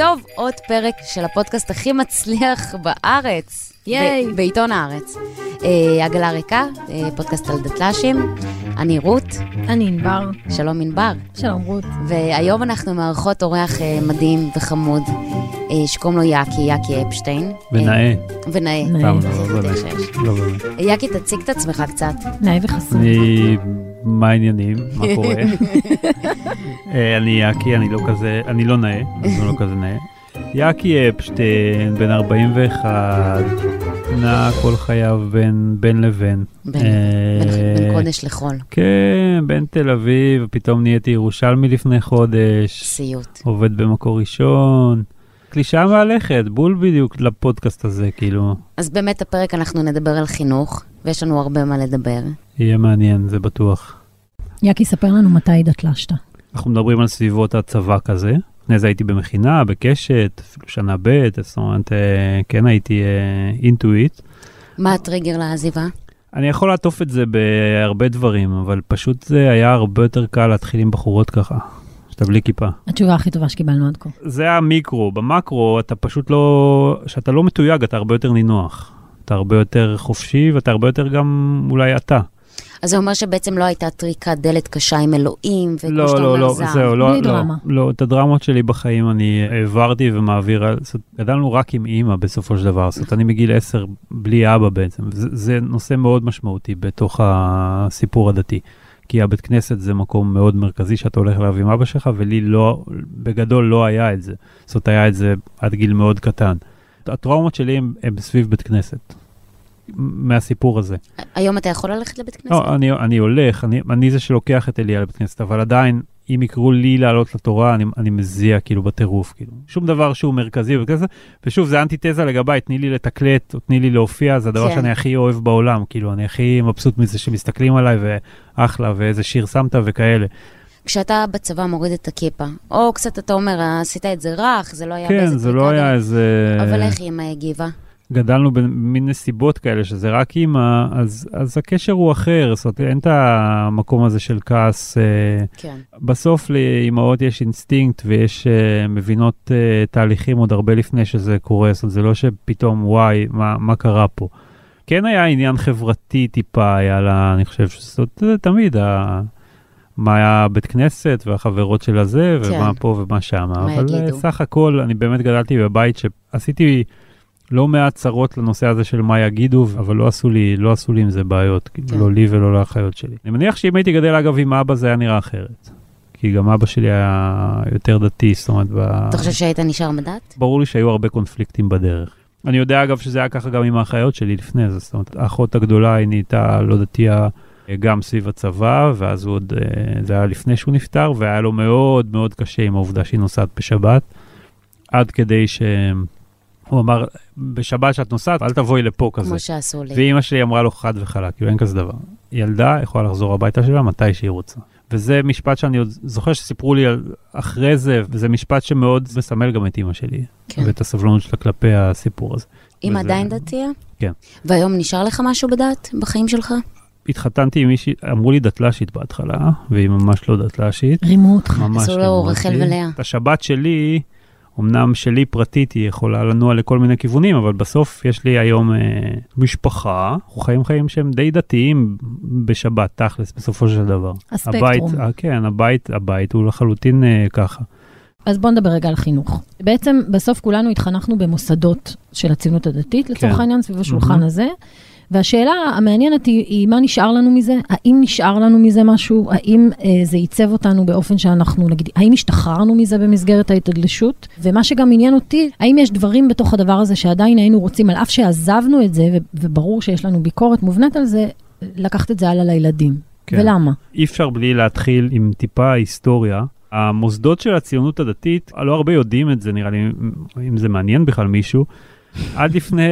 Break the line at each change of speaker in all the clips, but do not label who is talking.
טוב, עוד פרק של הפודקאסט הכי מצליח בארץ.
ייי.
ב- בעיתון הארץ. אה, עגלה ריקה, אה, פודקאסט על דתל"שים. אני רות,
אני ענבר.
שלום ענבר.
שלום רות.
והיום אנחנו מארחות אורח אה, מדהים וחמוד, אה, שקוראים לו יאקי, יאקי אפשטיין.
ונאה.
אה, ונאה.
נאה.
לא. לא באמת.
יאקי, תציג את עצמך קצת.
נאה וחסון.
אני... מה העניינים? מה קורה? אה, אני יאקי, אני לא כזה, אני לא נאה, אז אני לא כזה נאה. יאקי אפשטיין, בן 41, נע כל חייו בין בין לבין.
בין
אה,
בין- בין קודש לחול.
כן, בין תל אביב, פתאום נהייתי ירושלמי לפני חודש,
סיוט.
עובד במקור ראשון. קלישאה מהלכת, בול בדיוק לפודקאסט הזה, כאילו,
אז באמת הפרק אנחנו נדבר על חינוך, ויש לנו הרבה מה לדבר.
יהיה מעניין, זה בטוח.
יאקי, ספר לנו מתי דתל"שת.
אנחנו מדברים על סביבות הצבא כזה. לפני זה הייתי במכינה, בקשת, אפילו שנה ב', זאת אומרת, אה, כן הייתי אינטואיט.
מה הטריגר לעזיבה?
אני יכול לעטוף את זה בהרבה דברים, אבל פשוט זה היה הרבה יותר קל להתחיל עם בחורות ככה, שאתה בלי כיפה.
התשובה הכי טובה שקיבלנו עד כה.
זה המיקרו, במקרו אתה פשוט לא, כשאתה לא מתויג אתה הרבה יותר נינוח. אתה הרבה יותר חופשי ואתה הרבה יותר גם אולי אתה.
אז זה אומר שבעצם לא הייתה טריקת דלת קשה עם אלוהים, וכמו
לא,
שאתה
לא,
אומר,
לא,
זעם.
זהו, לא, לא,
דרמה.
לא, את הדרמות שלי בחיים אני העברתי ומעביר, זאת גדלנו רק עם אימא בסופו של דבר, זאת אומרת, אני מגיל 10 בלי אבא בעצם, זה, זה נושא מאוד משמעותי בתוך הסיפור הדתי. כי הבית כנסת זה מקום מאוד מרכזי שאתה הולך אליו עם אבא שלך, ולי לא, בגדול לא היה את זה. זאת אומרת, היה את זה עד גיל מאוד קטן. הטראומות שלי הם, הם סביב בית כנסת, מהסיפור הזה.
היום אתה יכול ללכת לבית כנסת?
לא, אני, אני הולך, אני, אני זה שלוקח את אליה לבית כנסת, אבל עדיין, אם יקראו לי לעלות לתורה, אני, אני מזיע כאילו בטירוף, כאילו. שום דבר שהוא מרכזי בבית כנסת, ושוב, זה אנטיתזה לגביי, תני לי לתקלט, או תני לי להופיע, זה הדבר
כן.
שאני הכי אוהב בעולם, כאילו, אני הכי מבסוט מזה שמסתכלים עליי, ואחלה, ואיזה שיר שמת וכאלה.
כשאתה בצבא מוריד את הכיפה, או קצת אתה אומר, עשית את זה רך, זה לא היה
כן,
באיזה
זה לא היה. איזה...
אבל איך אמא הגיבה?
גדלנו במין נסיבות כאלה, שזה רק אימא, אז, אז הקשר הוא אחר, זאת אומרת, אין את המקום הזה של כעס. אה,
כן.
בסוף לאימהות יש אינסטינקט ויש uh, מבינות uh, תהליכים עוד הרבה לפני שזה קורה, זאת אומרת, זה לא שפתאום וואי, מה, מה קרה פה. כן היה עניין חברתי טיפה, היה לה, אני חושב שזאת תמיד, ה... מה היה בית כנסת והחברות של הזה,
כן.
ומה פה ומה שם. אבל
יגידו?
אה, סך הכל, אני באמת גדלתי בבית שעשיתי לא מעט צרות לנושא הזה של מה יגידו, אבל לא עשו לי, לא עשו לי עם זה בעיות, כאילו,
כן.
לא לי ולא לאחיות שלי. אני מניח שאם הייתי גדל אגב עם אבא זה היה נראה אחרת. כי גם אבא שלי היה יותר דתי, זאת אומרת, ב...
אתה חושב שהיית נשאר בדת?
ברור לי שהיו הרבה קונפליקטים בדרך. אני יודע אגב שזה היה ככה גם עם האחיות שלי לפני זה, זאת אומרת, האחות הגדולה היא נהייתה לא דתייה אה, גם סביב הצבא, ואז הוא עוד, אה, זה היה לפני שהוא נפטר, והיה לו מאוד מאוד קשה עם העובדה שהיא נוסעת בשבת, עד כדי שהוא אמר, בשבת שאת נוסעת, אל תבואי לפה כזה.
כמו שעשו לי.
ואימא שלי אמרה לו חד וחלק, כאילו אין כזה דבר. ילדה יכולה לחזור הביתה שלה מתי שהיא רוצה. וזה משפט שאני עוד זוכר שסיפרו לי על, אחרי זה, וזה משפט שמאוד מסמל גם את אימא שלי,
כן.
ואת הסבלנות שלה כלפי הסיפור הזה.
אמא
וזה-
עדיין דתייה?
כן.
והיום נשאר לך משהו בדת בחיים שלך?
התחתנתי עם מישהי, אמרו לי דתל"שית בהתחלה, והיא ממש לא דתל"שית.
רימו אותך.
ממש
עשו לו
רימו
רחל
אותי.
ולאה.
את השבת שלי, אמנם שלי פרטית, היא יכולה לנוע לכל מיני כיוונים, אבל בסוף יש לי היום אה, משפחה, אנחנו חיים חיים שהם די דתיים בשבת, תכלס, בסופו של דבר.
הספקטרום.
הבית, אה, כן, הבית, הבית הוא לחלוטין אה, ככה.
אז בואו נדבר רגע על חינוך. בעצם, בסוף כולנו התחנכנו במוסדות של הציונות הדתית, לצורך
כן.
העניין, סביב השולחן
מהמם.
הזה. והשאלה המעניינת היא, היא מה נשאר לנו מזה? האם נשאר לנו מזה משהו? האם אה, זה עיצב אותנו באופן שאנחנו, נגיד, האם השתחררנו מזה במסגרת ההתאדלשות? ומה שגם עניין אותי, האם יש דברים בתוך הדבר הזה שעדיין היינו רוצים, על אף שעזבנו את זה, וברור שיש לנו ביקורת מובנית על זה, לקחת את זה הלאה לילדים.
כן.
ולמה?
אי אפשר בלי להתחיל עם טיפה היסטוריה. המוסדות של הציונות הדתית, לא הרבה יודעים את זה, נראה לי, אם זה מעניין בכלל מישהו. עד לפני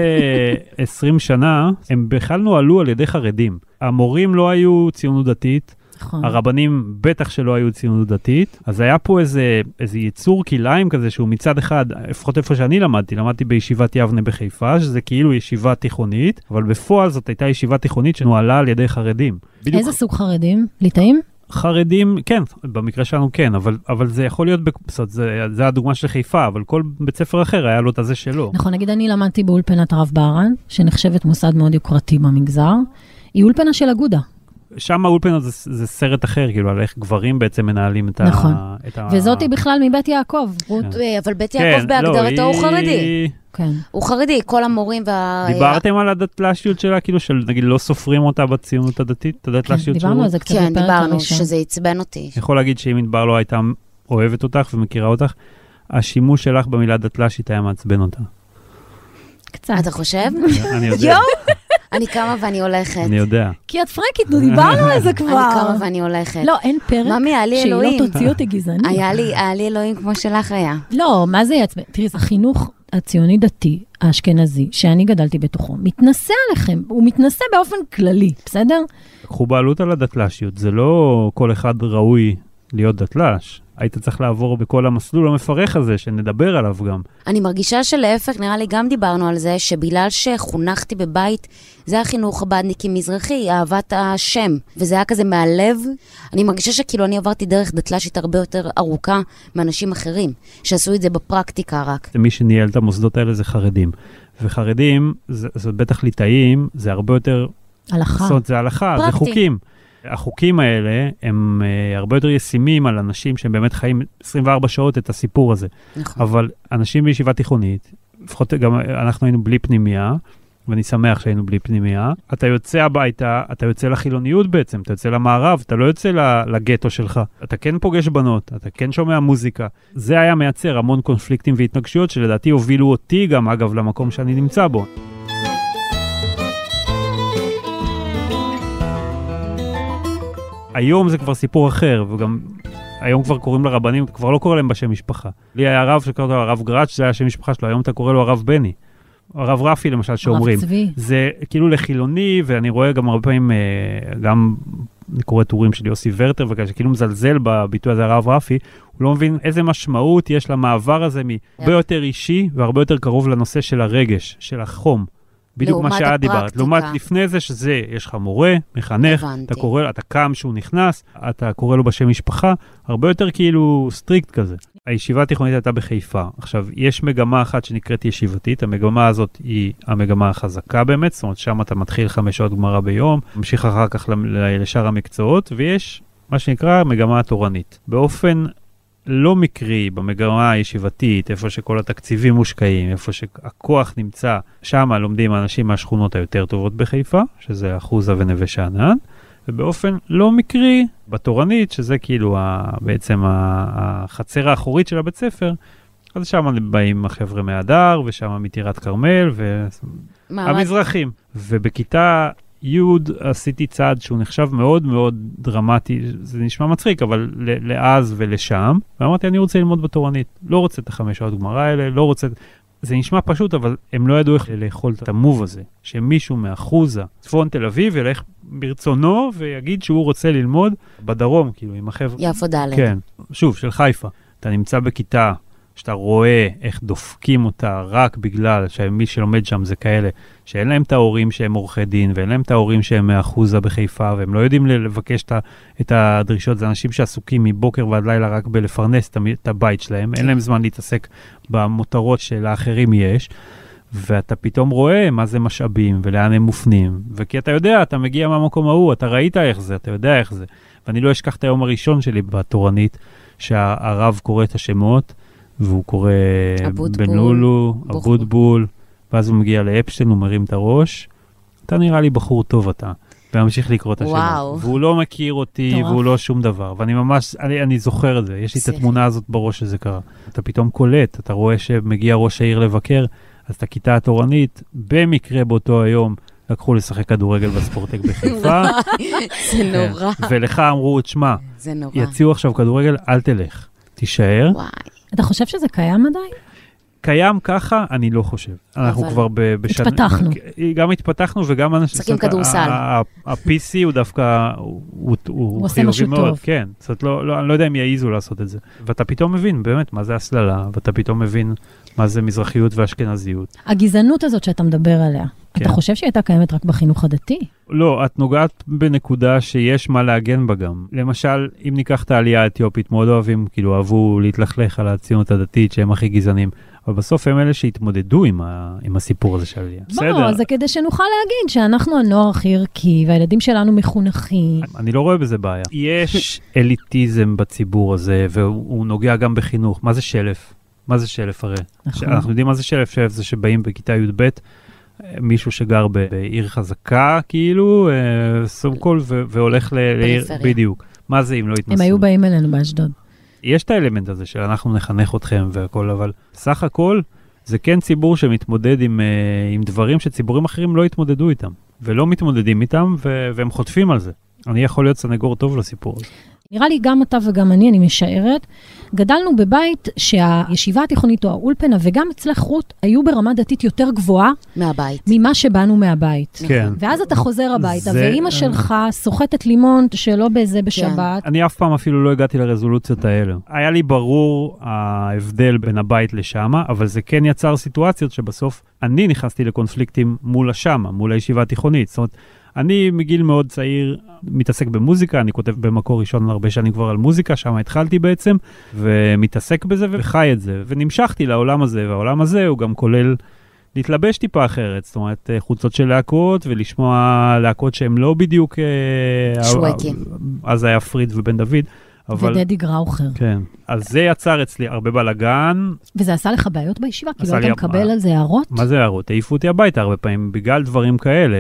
20 שנה, הם בכלל נוהלו על ידי חרדים. המורים לא היו ציונות דתית,
נכון.
הרבנים בטח שלא היו ציונות דתית, אז היה פה איזה, איזה יצור כלאיים כזה שהוא מצד אחד, לפחות איפה שאני למדתי, למדתי בישיבת יבנה בחיפה, שזה כאילו ישיבה תיכונית, אבל בפועל זאת הייתה ישיבה תיכונית שנוהלה על ידי חרדים. בדיוק
איזה סוג חרדים? ליטאים?
חרדים, כן, במקרה שלנו כן, אבל, אבל זה יכול להיות, זאת, זה, זה הדוגמה של חיפה, אבל כל בית ספר אחר היה לו את הזה שלו.
נכון, נגיד אני למדתי באולפנת הרב בהרן, שנחשבת מוסד מאוד יוקרתי במגזר. היא אולפנה של אגודה.
שם האולפנה זה, זה סרט אחר, כאילו, על איך גברים בעצם מנהלים את
נכון.
ה... את ה...
וזאתי בכלל מבית יעקב, רות.
כן.
אה, אבל בית
כן,
יעקב
לא,
בהגדרתו הוא
היא-
חרדי.
כן.
הוא חרדי, כל המורים וה...
דיברתם על הדתל"שיות שלה, כאילו, של נגיד לא סופרים אותה בציונות הדתית, את
כן,
הדתל"שיות
דיברנו על זה קצת
כן, דיברנו,
הראשון.
שזה עצבן אותי.
אני יכול להגיד שאם ענבר לא הייתה אוהבת אותך ומכירה אותך, השימוש שלך במילה דתל"שית היה מעצבן אותה.
קצת.
אתה חושב?
אני יודע!
אני קמה ואני הולכת.
אני יודע.
כי את פרקית, נו, דיברנו על זה
אני
כבר.
קמה ואני הולכת.
לא, אין פרק
ממי, היה לי
שהיא לא
אלוהים.
תוציא אותי גזעני.
היה לי, היה לי אלוהים כמו שלך היה.
לא, מה זה יעצבן? תראי, זה החינוך הציוני-דתי האשכנזי, שאני גדלתי בתוכו, מתנשא עליכם. הוא מתנשא באופן כללי, בסדר?
קחו בעלות על הדתל"שיות, זה לא כל אחד ראוי להיות דתל"ש. היית צריך לעבור בכל המסלול המפרך הזה, שנדבר עליו גם.
אני מרגישה שלהפך, נראה לי גם דיברנו על זה, שבגלל שחונכתי בבית, זה החינוך הבדניקי מזרחי, אהבת השם, וזה היה כזה מהלב. אני מרגישה שכאילו אני עברתי דרך דתל"שית הרבה יותר ארוכה מאנשים אחרים, שעשו את זה בפרקטיקה רק.
מי שניהל את המוסדות האלה זה חרדים. וחרדים, זה, זה בטח ליטאים, זה הרבה יותר,
הלכה.
זאת אומרת, זה הלכה, זה
פרקטי.
חוקים. החוקים האלה הם uh, הרבה יותר ישימים על אנשים שהם באמת חיים 24 שעות את הסיפור הזה.
נכון.
אבל אנשים בישיבה תיכונית, לפחות גם אנחנו היינו בלי פנימייה, ואני שמח שהיינו בלי פנימייה, אתה יוצא הביתה, אתה יוצא לחילוניות בעצם, אתה יוצא למערב, אתה לא יוצא לגטו שלך. אתה כן פוגש בנות, אתה כן שומע מוזיקה. זה היה מייצר המון קונפליקטים והתנגשויות שלדעתי הובילו אותי גם, אגב, למקום שאני נמצא בו. היום זה כבר סיפור אחר, וגם היום כבר קוראים לרבנים, אתה כבר לא קורא להם בשם משפחה. לי היה רב שקורא לו הרב גראץ', זה היה שם משפחה שלו, היום אתה קורא לו הרב בני. הרב רפי למשל, שאומרים.
הרב צבי.
זה כאילו לחילוני, ואני רואה גם הרבה פעמים, אה, גם אני קורא טורים של יוסי ורטר וכאלה, שכאילו מזלזל בביטוי הזה, הרב רפי, הוא לא מבין איזה משמעות יש למעבר הזה מהרבה יותר אישי והרבה יותר קרוב לנושא של הרגש, של החום. בדיוק מה שאת דיברת. לעומת לפני זה, שזה, יש לך מורה, מחנך,
הבנתי.
אתה קורא, אתה קם כשהוא נכנס, אתה קורא לו בשם משפחה, הרבה יותר כאילו strict כזה. הישיבה התיכונית הייתה בחיפה. עכשיו, יש מגמה אחת שנקראת ישיבתית, המגמה הזאת היא המגמה החזקה באמת, זאת אומרת, שם אתה מתחיל חמש שעות גמרא ביום, ממשיך אחר כך לשאר המקצועות, ויש מה שנקרא מגמה התורנית. באופן לא מקרי במגמה הישיבתית, איפה שכל התקציבים מושקעים, איפה שהכוח נמצא, שם לומדים האנשים מהשכונות היותר טובות בחיפה, שזה אחוזה ונווה שאנן, ובאופן לא מקרי בתורנית, שזה כאילו ה, בעצם החצר האחורית של הבית ספר, אז שם באים החבר'ה מהדר, ושם מטירת כרמל, והמזרחים. ובכיתה י' עשיתי צעד שהוא נחשב מאוד מאוד דרמטי, זה נשמע מצחיק, אבל לאז ולשם, ואמרתי, אני רוצה ללמוד בתורנית, לא רוצה את החמש שעות גמרא האלה, לא רוצה... זה נשמע פשוט, אבל הם לא ידעו איך לאכול את המוב הזה, שמישהו מאחוזה, צפון תל אביב, ילך ברצונו ויגיד שהוא רוצה ללמוד בדרום, כאילו, עם החבר'ה.
יפו ד'.
כן, שוב, של חיפה. אתה נמצא בכיתה שאתה רואה איך דופקים אותה רק בגלל שמי שלומד שם זה כאלה שאין להם את ההורים שהם עורכי דין ואין להם את ההורים שהם מאחוזה בחיפה והם לא יודעים לבקש את הדרישות. זה אנשים שעסוקים מבוקר ועד לילה רק בלפרנס את הבית שלהם, אין להם זמן להתעסק במותרות שלאחרים יש. ואתה פתאום רואה מה זה משאבים ולאן הם מופנים, וכי אתה יודע, אתה מגיע מהמקום ההוא, אתה ראית איך זה, אתה יודע איך זה. ואני לא אשכח את היום הראשון שלי בתורנית, שהרב קורא את השמות, והוא קורא
אבוטבול,
בן לולו,
בוחבוט.
אבוטבול, ואז הוא מגיע לאפשטיין, הוא מרים את הראש, אתה נראה לי בחור טוב אתה. וממשיך לקרוא את השמות.
וואו.
והוא לא מכיר אותי,
מטורף.
והוא לא שום דבר. ואני ממש, אני, אני זוכר את זה, יש לי את. התמונה הזאת בראש שזה קרה. אתה פתאום קולט, אתה רואה שמגיע ראש העיר לבקר, אז את הכיתה התורנית, במקרה באותו היום, לקחו לשחק כדורגל בספורטק בחיפה.
זה נורא,
כן. ולך אמרו, תשמע,
נורא.
יציעו עכשיו כדורגל, אל תלך, תישאר.
וואי.
אתה חושב שזה קיים עדיין?
קיים ככה, אני לא חושב. אנחנו כבר בשנה...
התפתחנו.
גם התפתחנו וגם אנשים...
משחקים כדורסל.
ה-PC הוא דווקא, הוא-
עושה
חיובי
משהו
מאוד,
טוב.
כן. זאת אומרת, לא- לא- אני לא יודע אם יעיזו לעשות את זה. ואתה פתאום מבין באמת מה זה הסללה, ואתה פתאום מבין מה זה מזרחיות ואשכנזיות.
הגזענות הזאת שאתה מדבר עליה,
כן.
אתה חושב שהיא הייתה קיימת רק בחינוך הדתי?
לא, את נוגעת בנקודה שיש מה להגן בה גם. למשל, אם ניקח את העלייה האתיופית, מאוד אוהבים, כאילו, אהבו להתלכלך על הציונות הדתית, שהם הכי גזענים, אבל בסוף הם אלה שהתמודדו עם, ה, עם הסיפור הזה של העלייה.
לא, זה כדי שנוכל להגיד שאנחנו הנוער הכי ערכי, והילדים שלנו מחונכים.
אני לא רואה בזה בעיה. יש אליטיזם בציבור הזה, והוא נוגע גם בחינוך. מה זה שלף? מה זה שלף הרי?
נכון.
אנחנו יודעים מה זה שלף, שלף זה שבאים בכיתה י"ב, מישהו שגר ב- בעיר חזקה, כאילו, סום קול, ו- והולך ל- לעיר. בדיוק. מה זה אם לא התנסו?
הם היו באים אלינו באשדוד.
יש את האלמנט הזה של אנחנו נחנך אתכם והכל, אבל סך הכל זה כן ציבור שמתמודד עם, אה, עם דברים שציבורים אחרים לא התמודדו איתם, ולא מתמודדים איתם, ו- והם חוטפים על זה. אני יכול להיות סנגור טוב לסיפור הזה.
נראה לי גם אתה וגם אני, אני משערת, גדלנו בבית שהישיבה התיכונית או האולפנה וגם אצלך רות היו ברמה דתית יותר גבוהה
מהבית.
ממה שבאנו מהבית.
כן.
ואז אתה חוזר הביתה,
זה-
ואימא שלך סוחטת לימון שלא בזה בשבת.
אני אף פעם אפילו לא הגעתי לרזולוציות האלה. היה לי ברור ההבדל בין הבית לשמה, אבל זה כן יצר סיטואציות שבסוף אני נכנסתי לקונפליקטים מול השמה, מול הישיבה התיכונית. זאת אומרת, אני מגיל מאוד צעיר מתעסק במוזיקה, אני כותב במקור ראשון הרבה שנים כבר על מוזיקה, שם התחלתי בעצם, ומתעסק בזה וחי את זה, ונמשכתי לעולם הזה, והעולם הזה הוא גם כולל להתלבש טיפה אחרת, זאת אומרת, אה, חולצות של להקות, ולשמוע להקות שהן לא בדיוק... אה,
שווקים.
אז היה פריד ובן דוד, אבל...
ודדי גראוכר.
כן. אז זה יצר אצלי הרבה בלאגן.
וזה עשה לך בעיות בישיבה? כאילו
לי-
מקבל על זה הערות?
מה זה הערות? העיפו אותי הביתה הרבה פעמים בגלל דברים כאלה.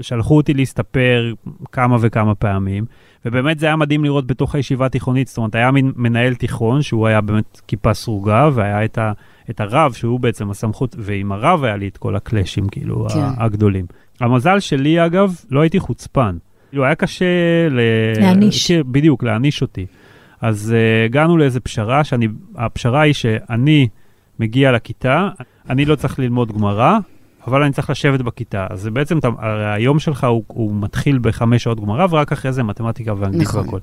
שלחו אותי להסתפר כמה וכמה פעמים, ובאמת זה היה מדהים לראות בתוך הישיבה התיכונית. זאת אומרת, היה מין מנהל תיכון שהוא היה באמת כיפה סרוגה, והיה את, ה, את הרב שהוא בעצם הסמכות, ועם הרב היה לי את כל הקלאשים, כאילו,
כן.
הגדולים. המזל שלי, אגב, לא הייתי חוצפן. כאילו, היה קשה ל...
להעניש.
כן, בדיוק, להעניש אותי. אז uh, הגענו לאיזה פשרה, שאני, הפשרה היא שאני מגיע לכיתה, אני לא צריך ללמוד גמרא, אבל אני צריך לשבת בכיתה. אז זה בעצם, אתה- הרי היום שלך הוא, הוא מתחיל בחמש שעות גמרא, ורק אחרי זה מתמטיקה ואנגלית
נכון.
והכל.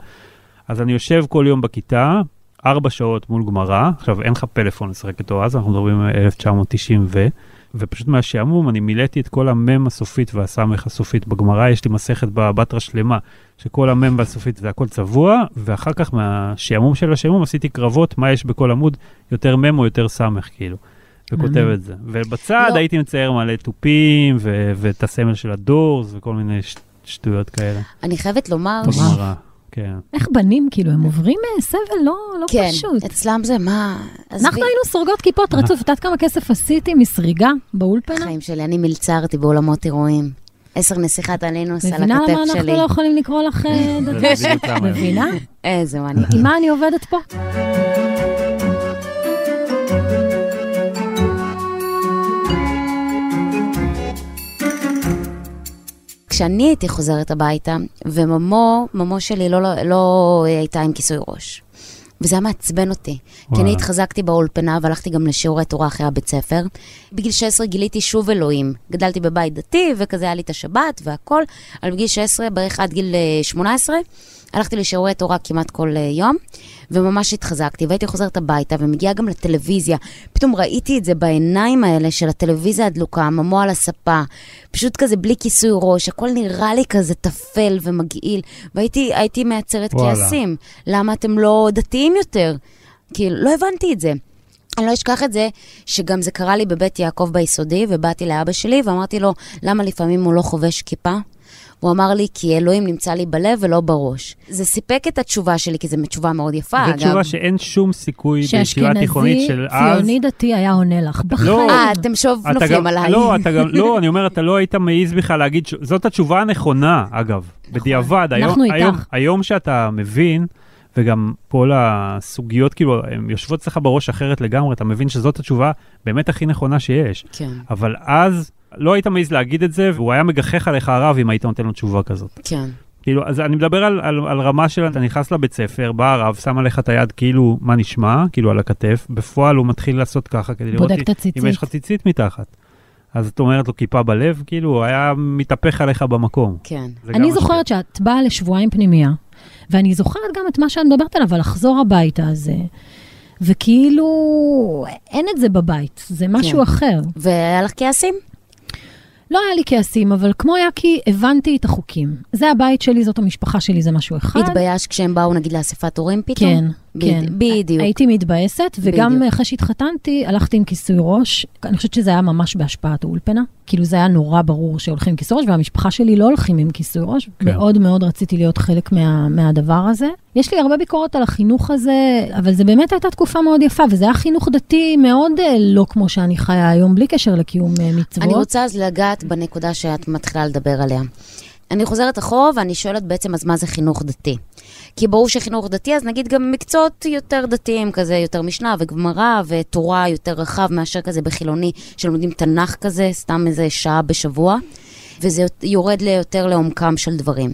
אז אני יושב כל יום בכיתה, ארבע שעות מול גמרא, עכשיו אין לך פלאפון לשחק איתו אז, אנחנו מדברים על 1990 ו... ופשוט מהשעמום אני מילאתי את כל המם הסופית והסמך הסופית בגמרא, יש לי מסכת בבטרה שלמה, שכל המם והסופית זה הכל צבוע, ואחר כך מהשעמום של השעמום עשיתי קרבות, מה יש בכל עמוד, יותר מם או יותר סמך כאילו, וכותב. את זה. ובצד
לא.
הייתי מצייר מלא תופים, ואת הסמל של הדורס, וכל מיני ש- שטויות כאלה.
אני חייבת לומר ש...
כן.
איך בנים, כאילו, הם עוברים אה, סבל לא לא
כן,
פשוט.
אצלם זה מה...
אנחנו היינו סורגות כיפות. רצוף. את יודעת כמה כסף עשיתי מסריגה באולפנה?
החיים שלי, אני מלצרתי באולמות אירועים. עשר נסיכת הנינוס על
מבינה
הכתף
למה אנחנו
שלי.
לא יכולים לקרוא לך אה,
למה.
מבינה?
איזה מעניין.
עם מה אני עובדת פה?
כשאני הייתי חוזרת הביתה, וממו, ממו שלי לא, לא, לא הייתה עם כיסוי ראש. וזה היה מעצבן אותי. כי
וואלה.
אני התחזקתי באולפנה והלכתי גם לשיעורי תורה אחרי הבית ספר. בגיל 16 גיליתי שוב אלוהים. גדלתי בבית דתי, וכזה היה לי את השבת והכל, אבל בגיל 16, בערך עד גיל אה, 18, הלכתי לשיעורי תורה כמעט כל אה, יום, וממש התחזקתי, והייתי חוזרת הביתה, ומגיעה גם לטלוויזיה. פתאום ראיתי את זה בעיניים האלה של הטלוויזיה הדלוקה, ממו על הספה, פשוט כזה בלי כיסוי ראש, הכל נראה לי כזה טפל ומגעיל, והייתי הייתי מייצרת. כעסים. למה אתם לא דתיים יותר? כאילו, לא הבנתי את זה. אני לא אשכח את זה, שגם זה קרה לי בבית יעקב ביסודי, ובאתי לאבא שלי ואמרתי לו, למה לפעמים הוא לא חובש כיפה? הוא אמר לי, כי אלוהים נמצא לי בלב ולא בראש. זה סיפק את התשובה שלי, כי זו תשובה מאוד יפה,
זו
אגב.
תשובה שאין שום סיכוי בישיבה
שאשכנזי
התיכונית של אז.
ציוני דתי היה עונה לך. בחיים.
לא.
אה, אתם שוב נופלים
גם,
עליי.
לא, אתה גם, לא, אני אומר, אתה לא היית מעז בכלל להגיד. זאת התשובה הנכונה, אגב, בדיעבד. היום,
אנחנו איתך.
היום, היום שאתה מבין, וגם כל הסוגיות, כאילו, הן יושבות אצלך בראש אחרת לגמרי, אתה מבין שזאת התשובה באמת הכי נכונה שיש.
כן,
אבל אז לא היית מעז להגיד את זה, והוא היה מגחך עליך הרב אם היית נותן לו תשובה כזאת.
כן.
כאילו, אז אני מדבר על, על, על רמה של, אתה נכנס לבית ספר, בא הרב, שם עליך את היד כאילו, מה נשמע? כאילו על הכתף, בפועל הוא מתחיל לעשות ככה כדי לראות
בודק את הציצית.
אם יש לך ציצית מתחת. אז את אומרת לו כיפה בלב, כאילו, הוא היה מתהפך עליך במקום.
כן.
אני. זוכרת שאת באה לשבועיים פנימייה, ואני זוכרת גם את מה שאת מדברת עליו, על לחזור הביתה הזה, וכאילו, אין את זה בבית, זה משהו
כן.
אחר.
והיה לך כעסים?
לא היה לי כעסים, אבל כמו כי הבנתי את החוקים. זה הבית שלי, זאת המשפחה שלי, זה משהו אחד.
התביישת כשהם באו, נגיד, לאספת הורים פתאום?
כן, כן.
בדיוק.
הייתי מתבאסת, וגם
בדיוק.
אחרי שהתחתנתי, הלכתי עם כיסוי ראש. אני חושבת שזה היה ממש בהשפעת האולפנה. כאילו זה היה נורא ברור שהולכים עם כיסוי ראש, והמשפחה שלי לא הולכים עם כיסוי ראש.
כן.
מאוד מאוד רציתי להיות חלק מה, מהדבר הזה. יש לי הרבה ביקורת על החינוך הזה, אבל זה באמת הייתה תקופה מאוד יפה, וזה היה חינוך דתי מאוד אה, לא כמו שאני חיה היום, בלי קשר לקיום אה, מצוות.
אני רוצה אז לגעת בנקודה שאת מתחילה לדבר עליה. אני חוזרת אחורה ואני שואלת בעצם, אז מה זה חינוך דתי? כי ברור שחינוך דתי, אז נגיד גם מקצועות יותר דתיים, כזה יותר משנה וגמרא ותורה יותר רחב מאשר כזה בחילוני, שלומדים תנ"ך כזה, סתם איזה שעה בשבוע, וזה יורד ליותר לעומקם של דברים.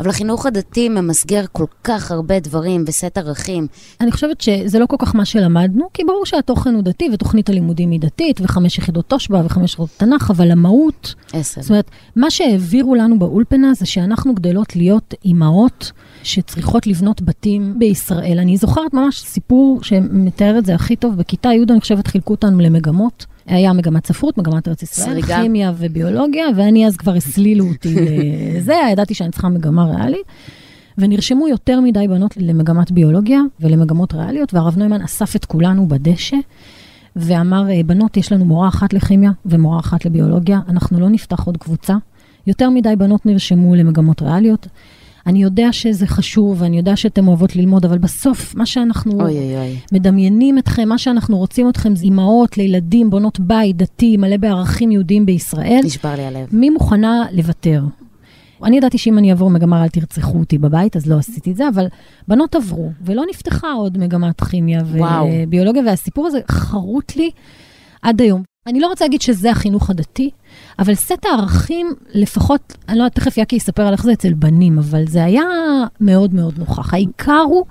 אבל החינוך הדתי ממסגר כל כך הרבה דברים וסט ערכים.
אני חושבת שזה לא כל כך מה שלמדנו, כי ברור שהתוכן הוא דתי, ותוכנית הלימודים היא דתית, וחמש יחידות תושבע וחמש יחידות תנ"ך, אבל המהות,
עשר.
זאת אומרת, מה שהעבירו לנו באולפנה זה שאנחנו גדלות להיות אימהות שצריכות לבנות בתים בישראל. אני זוכרת ממש סיפור שמתאר את זה הכי טוב. בכיתה י', אני חושבת, חילקו אותנו למגמות. היה מגמת ספרות, מגמת ארץ ישראל. כימיה וביולוגיה, ואני אז כבר הסלילו אותי לזה, ידעתי שאני צריכה מגמה ריאלית. ונרשמו יותר מדי בנות למגמת ביולוגיה ולמגמות ריאליות, והרב נוימן אסף את כולנו בדשא, ואמר, "אה, בנות, יש לנו מורה אחת לכימיה ומורה אחת לביולוגיה, אנחנו לא נפתח עוד קבוצה. יותר מדי בנות נרשמו למגמות ריאליות. אני יודע שזה חשוב, ואני יודע שאתן אוהבות ללמוד, אבל בסוף, מה שאנחנו
אוי אוי אוי.
מדמיינים אתכם, מה שאנחנו רוצים אתכם זה אימהות לילדים, בונות בית, דתי, מלא בערכים יהודיים בישראל.
נשבר לי הלב.
מי מוכנה לוותר? אני ידעתי שאם אני אעבור מגמה אל תרצחו אותי בבית, אז לא עשיתי את זה, אבל בנות עברו, ולא נפתחה עוד מגמת כימיה
וואו.
וביולוגיה, והסיפור הזה חרוט לי עד היום. אני לא רוצה להגיד שזה החינוך הדתי, אבל סט הערכים, לפחות, אני לא יודעת, תכף יקי יספר על איך זה אצל בנים, אבל זה היה מאוד מאוד נוכח. העיקר הוא,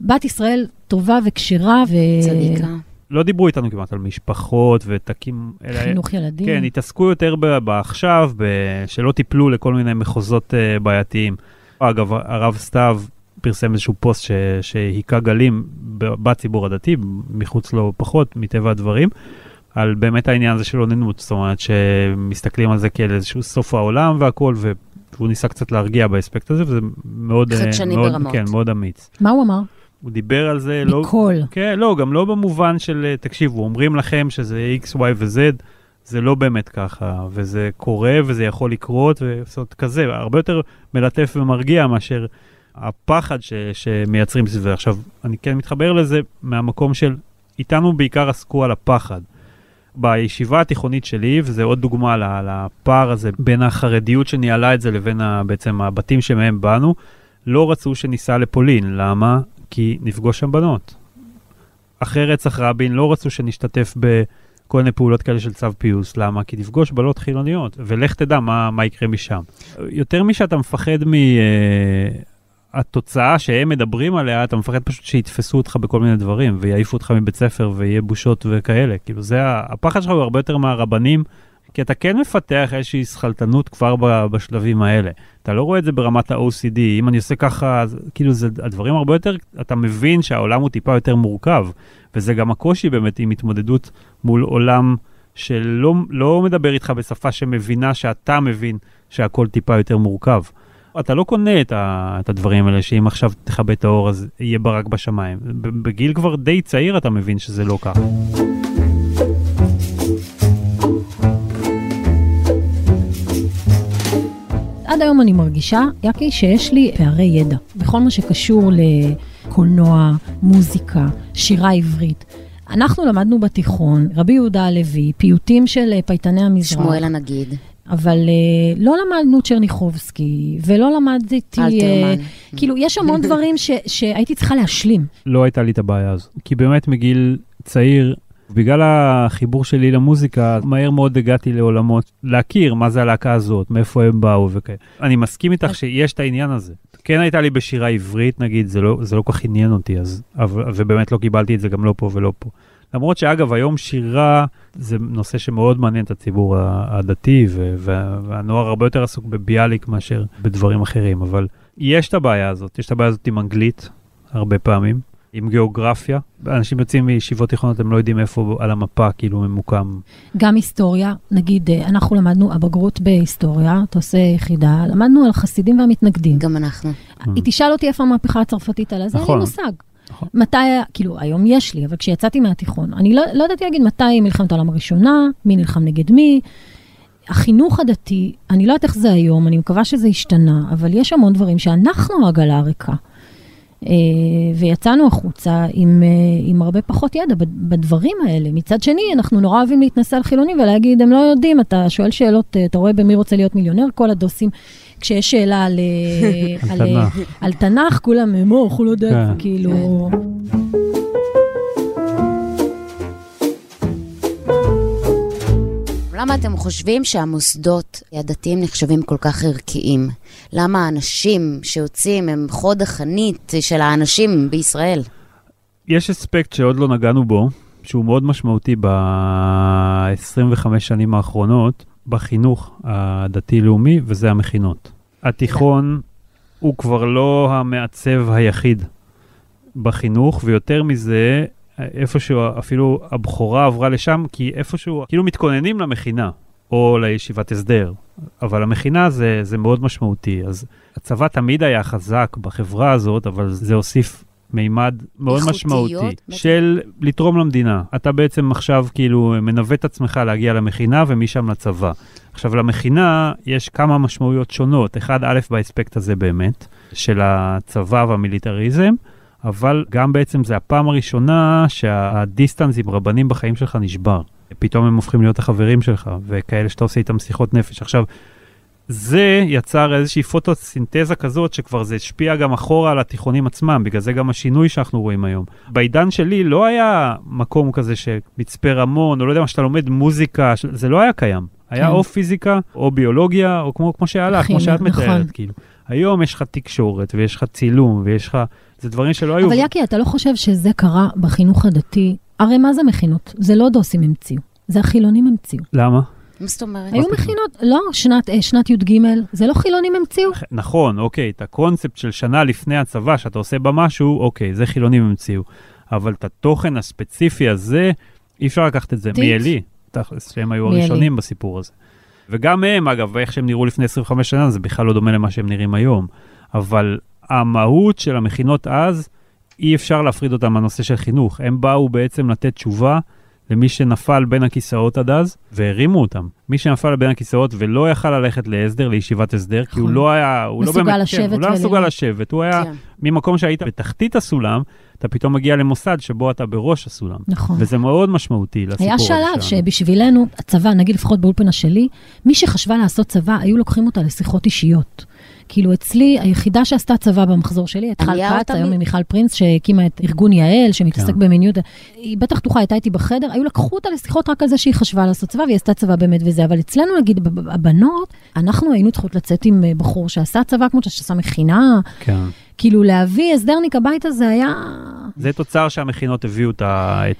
בת ישראל טובה וכשרה, ו...
צדיקה.
לא דיברו איתנו כמעט על משפחות ותקים... אלא-
חינוך ילדים.
כן, התעסקו יותר בעכשיו, ב- שלא טיפלו לכל מיני מחוזות אה, בעייתיים. אגב, הרב סתיו פרסם איזשהו פוסט ש- שהיכה גלים בציבור הדתי, מחוץ לו פחות, מטבע הדברים, על באמת העניין הזה של אוננות, זאת אומרת שמסתכלים על זה כאל איזשהו סוף העולם והכל, והוא ניסה קצת להרגיע באספקט הזה, וזה מאוד... אה,
חדשני
מאוד-
ברמות.
כן, מאוד אמיץ.
מה הוא אמר?
הוא דיבר על זה, לא...
בקול.
כן, לא, גם לא במובן של, אה, תקשיבו, אומרים לכם שזה X, Y ו-Z, זה לא באמת ככה, וזה קורה וזה יכול לקרות, אומרת, כזה, הרבה יותר מלטף ומרגיע מאשר הפחד ש, שמייצרים סביב זה. עכשיו, אני כן מתחבר לזה מהמקום של, איתנו בעיקר עסקו על הפחד. בישיבה התיכונית שלי, וזה עוד דוגמה לפער הזה בין החרדיות שניהלה את זה לבין בעצם הבתים שמהם באנו, לא רצו שניסע לפולין. למה? כי נפגוש שם בנות. אחרי רצח רבין לא רצו שנשתתף בכל מיני פעולות כאלה של צו פיוס. למה? כי נפגוש בנות חילוניות, ולך תדע מה, מה יקרה משם. יותר משאתה מפחד מהתוצאה שהם מדברים עליה, אתה מפחד פשוט שיתפסו אותך בכל מיני דברים, ויעיפו אותך מבית ספר, ויהיה בושות וכאלה. כאילו זה, הפחד שלך הוא הרבה יותר מהרבנים, כי אתה כן מפתח איזושהי שכלתנות כבר בשלבים האלה. אתה לא רואה את זה ברמת ה-OCD, אם אני עושה ככה, אז כאילו זה, הדברים הרבה יותר, אתה מבין שהעולם הוא טיפה יותר מורכב, וזה גם הקושי באמת עם התמודדות מול עולם שלא לא מדבר איתך בשפה שמבינה שאתה מבין שהכל טיפה יותר מורכב. אתה לא קונה את, ה, את הדברים האלה, שאם עכשיו תכבה את האור אז יהיה ברק בשמיים. בגיל כבר די צעיר אתה מבין שזה לא ככה.
עד היום אני מרגישה, יקי, שיש לי פערי ידע בכל מה שקשור לקולנוע, מוזיקה, שירה עברית. אנחנו למדנו בתיכון, רבי יהודה הלוי, פיוטים של אה, פייטני המזרח,
שמואל הנגיד,
אבל אה, לא למדנו צ'רניחובסקי, ולא למדתי... אה,
אלתרמן.
כאילו, יש המון דברים ש, שהייתי צריכה להשלים.
לא הייתה לי את הבעיה הזו. כי באמת מגיל צעיר בגלל החיבור שלי למוזיקה, מהר מאוד הגעתי לעולמות, להכיר מה זה הלהקה הזאת, מאיפה הם באו וכאלה. אני מסכים איתך שיש את העניין הזה. כן הייתה לי בשירה עברית, נגיד, זה לא, זה לא כל כך עניין אותי, אז, אבל, ובאמת לא קיבלתי את זה גם לא פה ולא פה. למרות שאגב, היום שירה זה נושא שמאוד מעניין את הציבור הדתי, והנוער הרבה יותר עסוק בביאליק מאשר בדברים אחרים, אבל יש את הבעיה הזאת, יש את הבעיה הזאת עם אנגלית, הרבה פעמים. עם גיאוגרפיה. אנשים יוצאים מישיבות תיכונות, הם לא יודעים איפה על המפה כאילו ממוקם.
גם היסטוריה, נגיד, אה, אנחנו למדנו, הבגרות בהיסטוריה, אתה עושה יחידה, למדנו על החסידים והמתנגדים.
גם אנחנו.
היא תשאל אותי איפה המהפכה הצרפתית על זה, אין לי נכון. מושג. נכון. מתי, כאילו, היום יש לי, אבל כשיצאתי מהתיכון, אני לא, לא ידעתי להגיד מתי מלחמת העולם הראשונה, מי נלחם נגד מי. החינוך הדתי, אני לא יודעת איך זה היום, אני מקווה שזה השתנה, אבל יש המון דברים שאנחנו העגלה הריקה. אה, ויצאנו החוצה עם, אה, עם הרבה פחות ידע בדברים האלה. מצד שני, אנחנו נורא אוהבים להתנסה על חילונים ולהגיד, הם לא יודעים, אתה שואל שאלות, אה, אתה רואה במי רוצה להיות מיליונר, כל הדוסים, כשיש שאלה על, על, על, על תנ"ך, כולם, מוח, הוא לא יודע, כן. כאילו...
למה אתם חושבים שהמוסדות הדתיים נחשבים כל כך ערכיים? למה האנשים שיוצאים הם חוד החנית של האנשים בישראל?
יש אספקט שעוד לא נגענו בו, שהוא מאוד משמעותי ב-25 שנים האחרונות בחינוך הדתי-לאומי, וזה המכינות. התיכון הוא כבר לא המעצב היחיד בחינוך, ויותר מזה, איפשהו אפילו הבכורה עברה לשם, כי איפשהו, כאילו מתכוננים למכינה, או לישיבת הסדר, אבל המכינה זה, זה מאוד משמעותי. אז הצבא תמיד היה חזק בחברה הזאת, אבל זה הוסיף מימד מאוד משמעותי. של לתרום למדינה. אתה בעצם עכשיו כאילו מנווט את עצמך להגיע למכינה ומשם לצבא. עכשיו, למכינה יש כמה משמעויות שונות. אחד, א', באספקט הזה באמת, של הצבא והמיליטריזם. אבל גם בעצם זה הפעם הראשונה שהדיסטנס עם רבנים בחיים שלך נשבר. פתאום הם הופכים להיות החברים שלך, וכאלה שאתה עושה איתם שיחות נפש. עכשיו, זה יצר איזושהי פוטוסינתזה כזאת, שכבר זה השפיע גם אחורה על התיכונים עצמם, בגלל זה גם השינוי שאנחנו רואים היום. בעידן שלי לא היה מקום כזה שמצפה רמון, או לא יודע מה, שאתה לומד מוזיקה, זה לא היה קיים. היה כן. או פיזיקה, או ביולוגיה, או כמו, כמו שהיה לך, כמו שאת מתארת, נכון. כאילו. היום יש לך תקשורת, ויש לך צילום, ויש לך... זה דברים שלא היו...
אבל יקי, אתה לא חושב שזה קרה בחינוך הדתי? הרי מה זה מכינות? זה לא דוסים המציאו, זה החילונים המציאו.
למה?
מה זאת אומרת?
היו מכינות, לא, שנת, אה, שנת י"ג, זה לא חילונים המציאו.
נכון, אוקיי, את הקונספט של שנה לפני הצבא, שאתה עושה בה משהו, אוקיי, זה חילונים המציאו. אבל את התוכן הספציפי הזה, אי אפשר לקחת את זה מעלי, תכלס, שהם היו הראשונים בסיפור הזה. וגם הם, אגב, איך שהם נראו לפני 25 שנה, זה בכלל לא דומה למה שהם נראים היום. אבל המהות של המכינות אז, אי אפשר להפריד אותם מהנושא של חינוך. הם באו בעצם לתת תשובה למי שנפל בין הכיסאות עד אז, והרימו אותם. מי שנפל בין הכיסאות ולא יכל ללכת להסדר, לישיבת הסדר, כי הוא נכון. לא היה, הוא לא באמת,
לשבת כן,
הוא לא מסוגל לשבת, הוא היה, כן. ממקום שהיית בתחתית הסולם, אתה פתאום מגיע למוסד שבו אתה בראש הסולם.
נכון.
וזה מאוד משמעותי לסיפור
היה שלב שבשבילנו, הצבא, נגיד לפחות באולפנה שלי, מי שחשבה לעשות צבא, היו לוקחים אותה לשיחות אישיות. כאילו אצלי, היחידה שעשתה צבא במחזור שלי, הייתה חל כץ, היום היא מיכל פרינס, שהקימה את ארגון יעל, שמתעסק כן. במיניות. היא בטח פתוחה, הייתה איתי בחדר, היו לקחו אותה לשיחות רק על זה שהיא חשבה לעשות צבא, והיא עשתה צבא באמת וזה. אבל אצלנו, נגיד, הבנות, אנחנו היינו צריכות לצאת עם אה, בחור שעשה צבא, כמו שעשה מכינה. כן. כאילו להביא הסדרניק הביתה זה היה...
זה תוצר שהמכינות הביאו את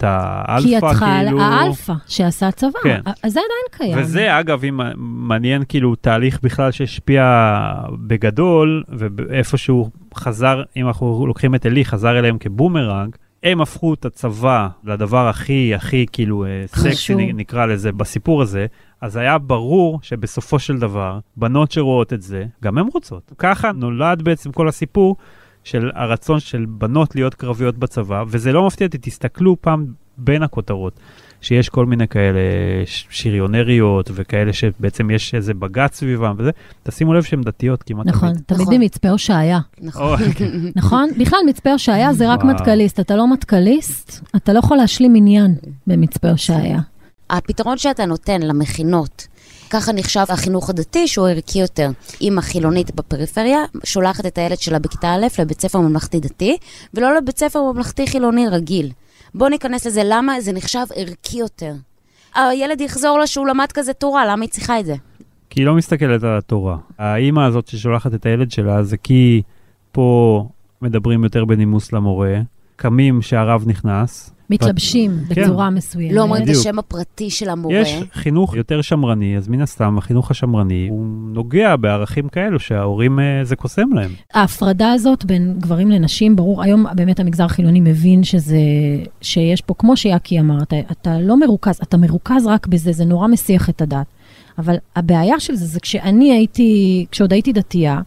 האלפא,
כי את כאילו... האלפא שעשה צבא, כן. אז זה עדיין קיים.
וזה, אגב, אם מעניין כאילו תהליך בכלל שהשפיע בגדול, ואיפשהו חזר, אם אנחנו לוקחים את אלי, חזר אליהם כבומרנג, הם הפכו את הצבא לדבר הכי, הכי כאילו אה, סקסי, נקרא לזה, בסיפור הזה, אז היה ברור שבסופו של דבר, בנות שרואות את זה, גם הן רוצות. ככה נולד בעצם כל הסיפור של הרצון של בנות להיות קרביות בצבא, וזה לא מפתיע אותי, תסתכלו פעם בין הכותרות, שיש כל מיני כאלה שריונריות וכאלה שבעצם יש איזה בג"ץ סביבם וזה, תשימו לב שהן דתיות כמעט
נכון, תמיד. נכון, תמיד במצפה הושעיה. נכון. נכון? בכלל מצפה הושעיה זה רק מטכליסט, אתה לא מטכליסט, אתה לא יכול להשלים עניין במצפה הושעיה.
הפתרון שאתה נותן למכינות, ככה נחשב החינוך הדתי שהוא ערכי יותר. אימא חילונית בפריפריה שולחת את הילד שלה בכיתה א' לבית ספר ממלכתי-דתי, ולא לבית ספר ממלכתי-חילוני רגיל. בואו ניכנס לזה, למה זה נחשב ערכי יותר. הילד יחזור לה שהוא למד כזה תורה, למה היא צריכה את זה?
כי היא לא מסתכלת על התורה. האימא הזאת ששולחת את הילד שלה זה כי פה מדברים יותר בנימוס למורה, קמים שהרב נכנס.
מתלבשים
כן.
בצורה מסוימת.
לא אומרים את. השם הפרטי של המורה.
יש חינוך יותר שמרני, אז מן הסתם החינוך השמרני הוא נוגע בערכים כאלו שההורים, אה, זה קוסם להם.
ההפרדה הזאת בין גברים לנשים, ברור, היום באמת המגזר החילוני מבין שזה, שיש פה, כמו שיאקי אמר, אתה, אתה לא מרוכז, אתה מרוכז רק בזה, זה נורא מסיח את הדעת. אבל הבעיה של זה, זה כשאני הייתי, כשעוד הייתי דתייה,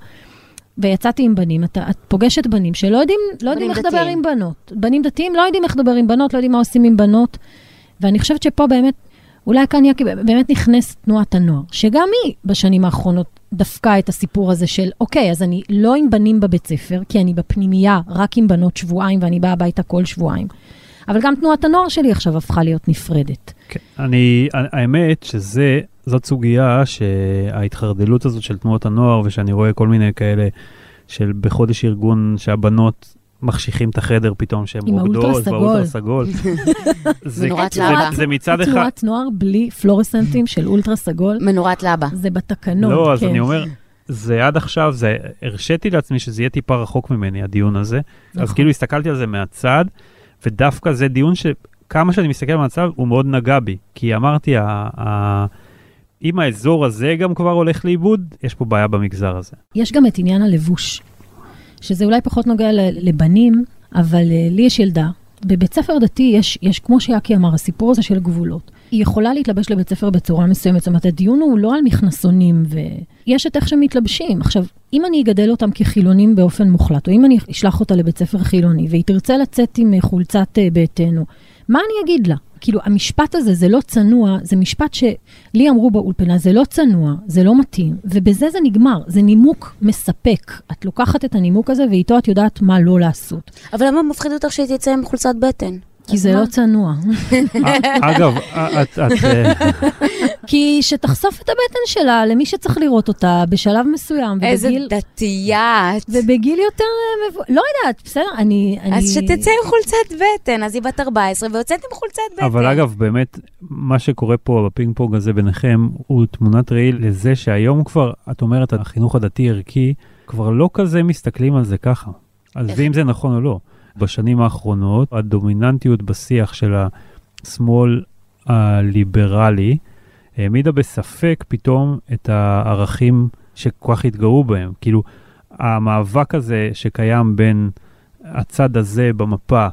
ויצאתי עם בנים, אתה, את פוגשת בנים שלא יודעים, לא יודעים איך לדבר. עם בנות. בנים דתיים לא יודעים איך לדבר עם בנות, לא יודעים מה עושים עם בנות. ואני חושבת שפה באמת, אולי כאן יאקי, באמת נכנסת תנועת הנוער, שגם היא בשנים האחרונות דפקה את הסיפור הזה של, אוקיי, אז אני לא עם בנים בבית ספר, כי אני בפנימייה רק עם בנות שבועיים ואני באה הביתה כל שבועיים. אבל גם תנועת הנוער שלי עכשיו הפכה להיות נפרדת.
כן. אני, האמת שזה, זאת סוגיה שההתחרדלות הזאת של תנועות הנוער, ושאני רואה כל מיני כאלה של בחודש ארגון שהבנות מחשיכים את החדר פתאום שהן
עם
רוקדות,
האולטרה סגול.
זה,
מנורת
זה,
לבה.
זה מצד אחד,
תנועת נוער בלי פלורסנטים של אולטרה סגול,
מנורת לבה.
זה בתקנון.
לא, אז
כן.
אני אומר, זה עד עכשיו, זה, הרשיתי לעצמי שזה יהיה טיפה רחוק ממני, הדיון הזה. אז
נכון.
כאילו הסתכלתי על זה מהצד, ודווקא זה דיון שכמה שאני מסתכל מהצד, הוא מאוד נגע בי. כי אמרתי, ה, ה, אם האזור הזה גם כבר הולך לאיבוד, יש פה בעיה במגזר הזה.
יש גם את עניין הלבוש, שזה אולי פחות נוגע לבנים, אבל uh, לי יש ילדה. בבית ספר דתי יש, יש, כמו שיאקי אמר, הסיפור הזה של גבולות. היא יכולה להתלבש לבית ספר בצורה מסוימת, זאת אומרת, הדיון הוא לא על מכנסונים, ויש את איך שהם מתלבשים. עכשיו, אם אני אגדל אותם כחילונים באופן מוחלט, או אם אני אשלח אותה לבית ספר חילוני, והיא תרצה לצאת עם אה, חולצת אה, ביתנו, מה אני אגיד לה? כאילו, המשפט הזה, זה לא צנוע, זה משפט שלי אמרו באולפנה, זה לא צנוע, זה לא מתאים, ובזה זה נגמר, זה נימוק מספק. את לוקחת את הנימוק הזה, ואיתו את יודעת מה לא לעשות.
אבל למה מפחיד אותך שהיא תצא עם חולצת בטן?
כי
אז
זה? לא צנוע.
אה, אגב, אה, את, את, אה,
כי שתחשוף את הבטן שלה למי שצריך לראות אותה בשלב מסוים,
איזה דתייה את.
ובגיל יותר, אה, מבו- לא יודעת, בסדר, אני...
אז שתצא עם חולצת בטן, אז היא בת 14 ויוצאת עם חולצת בטן.
אבל אגב, באמת, מה שקורה פה בפינג פונג הזה ביניכם, הוא תמונת ראי לזה שהיום כבר, את אומרת, החינוך הדתי ערכי, כבר לא כזה מסתכלים על זה ככה. עזבי אם זה נכון או לא. בשנים האחרונות, הדומיננטיות בשיח של השמאל הליברלי העמידה בספק פתאום את הערכים שכל כך התגאו בהם. כאילו, המאבק הזה שקיים בין הצד הזה במפה,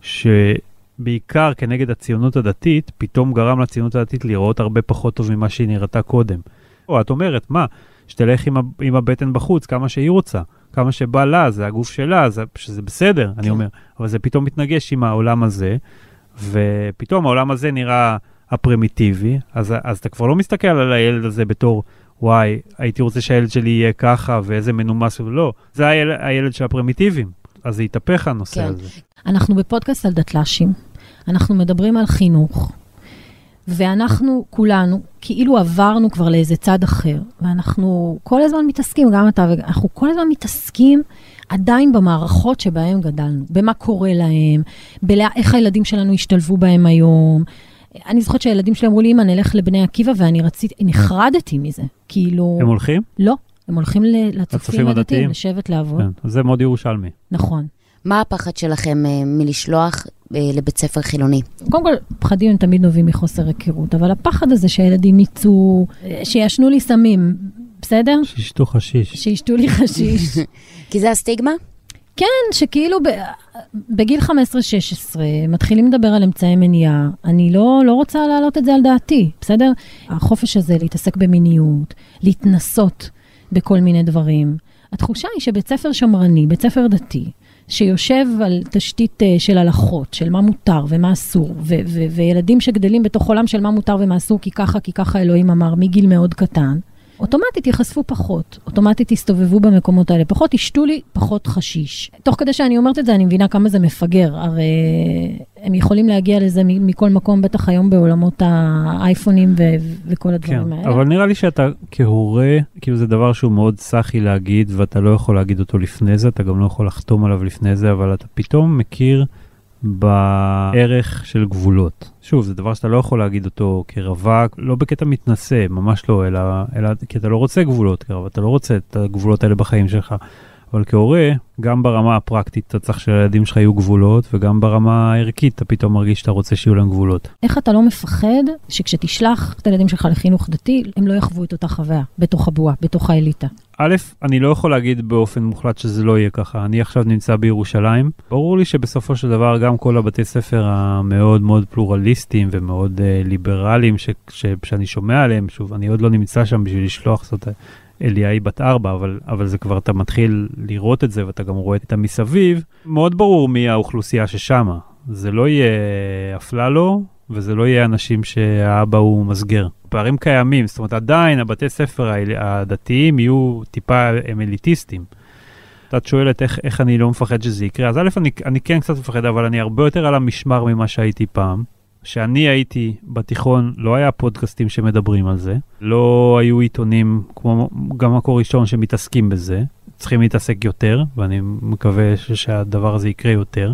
שבעיקר כנגד הציונות הדתית, פתאום גרם לציונות הדתית לראות הרבה פחות טוב ממה שהיא נראתה קודם. או, את אומרת, מה, שתלך עם, עם הבטן בחוץ כמה שהיא רוצה, כמה שבא לה, זה הגוף שלה, זה, שזה בסדר, אני
כן.
אומר, אבל זה פתאום מתנגש עם העולם הזה, ופתאום העולם הזה נראה הפרימיטיבי, אז, אז אתה כבר לא מסתכל על הילד הזה בתור, וואי, הייתי רוצה שהילד שלי יהיה ככה, ואיזה מנומס, לא, זה הילד, הילד של הפרימיטיביים, אז זה התהפך הנושא
כן.
הזה.
אנחנו בפודקאסט על דתל"שים, אנחנו מדברים על חינוך, ואנחנו כולנו כאילו עברנו כבר לאיזה צד אחר, ואנחנו כל הזמן מתעסקים, גם אתה וגם, אנחנו כל הזמן מתעסקים עדיין במערכות שבהן גדלנו, במה קורה להם, בלה, איך הילדים שלנו השתלבו בהם היום. אני זוכרת שהילדים שלי אמרו לי, אמא, נלך לבני עקיבא, ואני רציתי, נחרדתי מזה. כאילו,
הם הולכים?
לא, הם הולכים לצופים הדתיים? לשבת לעבוד.
כן, זה מאוד ירושלמי.
נכון.
מה הפחד שלכם אה, מלשלוח לבית ספר חילוני?
קודם כל, פחדים הם תמיד נובעים מחוסר היכרות, אבל הפחד הזה שהילדים יצאו, שישנו לי סמים, בסדר?
שישתו חשיש.
שישתו לי חשיש.
כי זה הסטיגמה?
כן, שכאילו ב, בגיל 15-16 מתחילים לדבר על אמצעי מניעה. אני לא, לא רוצה להעלות את זה על דעתי, בסדר? החופש הזה להתעסק במיניות, להתנסות בכל מיני דברים. התחושה היא שבית ספר שמרני, בית ספר דתי, שיושב על תשתית אה, של הלכות, של מה מותר ומה אסור, ו- ו- וילדים שגדלים בתוך עולם של מה מותר ומה אסור, כי ככה, כי ככה אלוהים אמר, מגיל מאוד קטן, אוטומטית ייחשפו פחות, אוטומטית יסתובבו במקומות האלה פחות, ישתו לי פחות חשיש. תוך כדי שאני אומרת את זה, אני מבינה כמה זה מפגר. הרי הם יכולים להגיע לזה מכל מקום, בטח היום בעולמות האייפונים ו- וכל הדברים
כן,
האלה.
אבל נראה לי שאתה כהורה, כאילו זה דבר שהוא מאוד סאחי להגיד, ואתה לא יכול להגיד אותו לפני זה, אתה גם לא יכול לחתום עליו לפני זה, אבל אתה פתאום מכיר בערך של גבולות. שוב, זה דבר שאתה לא יכול להגיד אותו כרווק, לא בקטע מתנשא, ממש לא, אלא, אלא כי אתה לא רוצה גבולות כרווק, אתה לא רוצה את הגבולות האלה בחיים שלך. אבל כהורה, גם ברמה הפרקטית אתה צריך שלילדים שלך יהיו גבולות, וגם ברמה הערכית אתה פתאום מרגיש שאתה רוצה שיהיו להם גבולות.
איך אתה לא מפחד שכשתשלח את הילדים שלך לחינוך דתי, הם לא יחוו את אותה חוויה בתוך הבועה, בתוך האליטה?
א', אני לא יכול להגיד באופן מוחלט שזה לא יהיה ככה. אני עכשיו נמצא בירושלים. ברור לי שבסופו של דבר גם כל הבתי ספר המאוד מאוד פלורליסטיים ומאוד uh, ליברליים ש- ש- שאני שומע עליהם, שוב, אני עוד לא נמצא שם בשביל לשלוח, זאת אליה היא בת ארבע, אבל, אבל זה כבר, אתה מתחיל לראות את זה ואתה גם רואה את המסביב. מאוד ברור מי האוכלוסייה ששמה. זה לא יהיה אפללו, וזה לא יהיה אנשים שהאבא הוא מסגר. פערים קיימים, זאת אומרת עדיין הבתי ספר הדתיים יהיו טיפה הם אליטיסטים. את שואלת איך, איך אני לא מפחד שזה יקרה, אז א', אני, אני כן קצת מפחד, אבל אני הרבה יותר על המשמר ממה שהייתי פעם. כשאני הייתי בתיכון, לא היה פודקאסטים שמדברים על זה, לא היו עיתונים כמו גם מקור ראשון שמתעסקים בזה, צריכים להתעסק יותר, ואני מקווה שהדבר הזה יקרה יותר.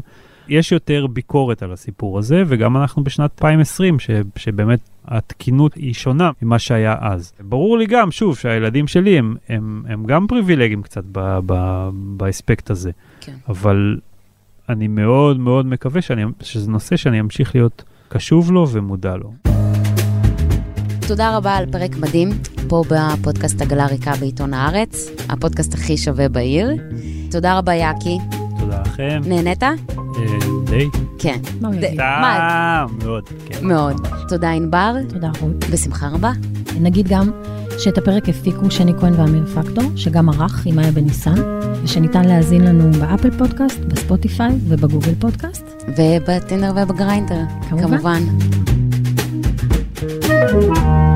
יש יותר ביקורת על הסיפור הזה, וגם אנחנו בשנת 2020, ש, שבאמת התקינות היא שונה ממה שהיה אז. ברור לי גם, שוב, שהילדים שלי הם, הם, הם גם פריבילגיים קצת ב, ב, באספקט הזה.
כן.
אבל אני מאוד מאוד מקווה שאני, שזה נושא שאני אמשיך להיות קשוב לו ומודע לו.
תודה רבה על פרק מדהים, פה בפודקאסט עגלה ריקה בעיתון הארץ, הפודקאסט הכי שווה בעיר. תודה רבה, יאקי.
תודה לכם.
נהנית?
אה, די.
כן.
מה הוא יגיד?
מה?
סתם, מאוד, כן.
מאוד. תודה, ענבר.
תודה, רות.
בשמחה רבה.
נגיד גם שאת הפרק הפיקו שני כהן ואמיר פקטור, שגם ערך עם מאיה בניסן, ושניתן להאזין לנו באפל פודקאסט, בספוטיפיי ובגוגל פודקאסט.
ובטינדר ובגריינדר,
כמובן.
כמובן.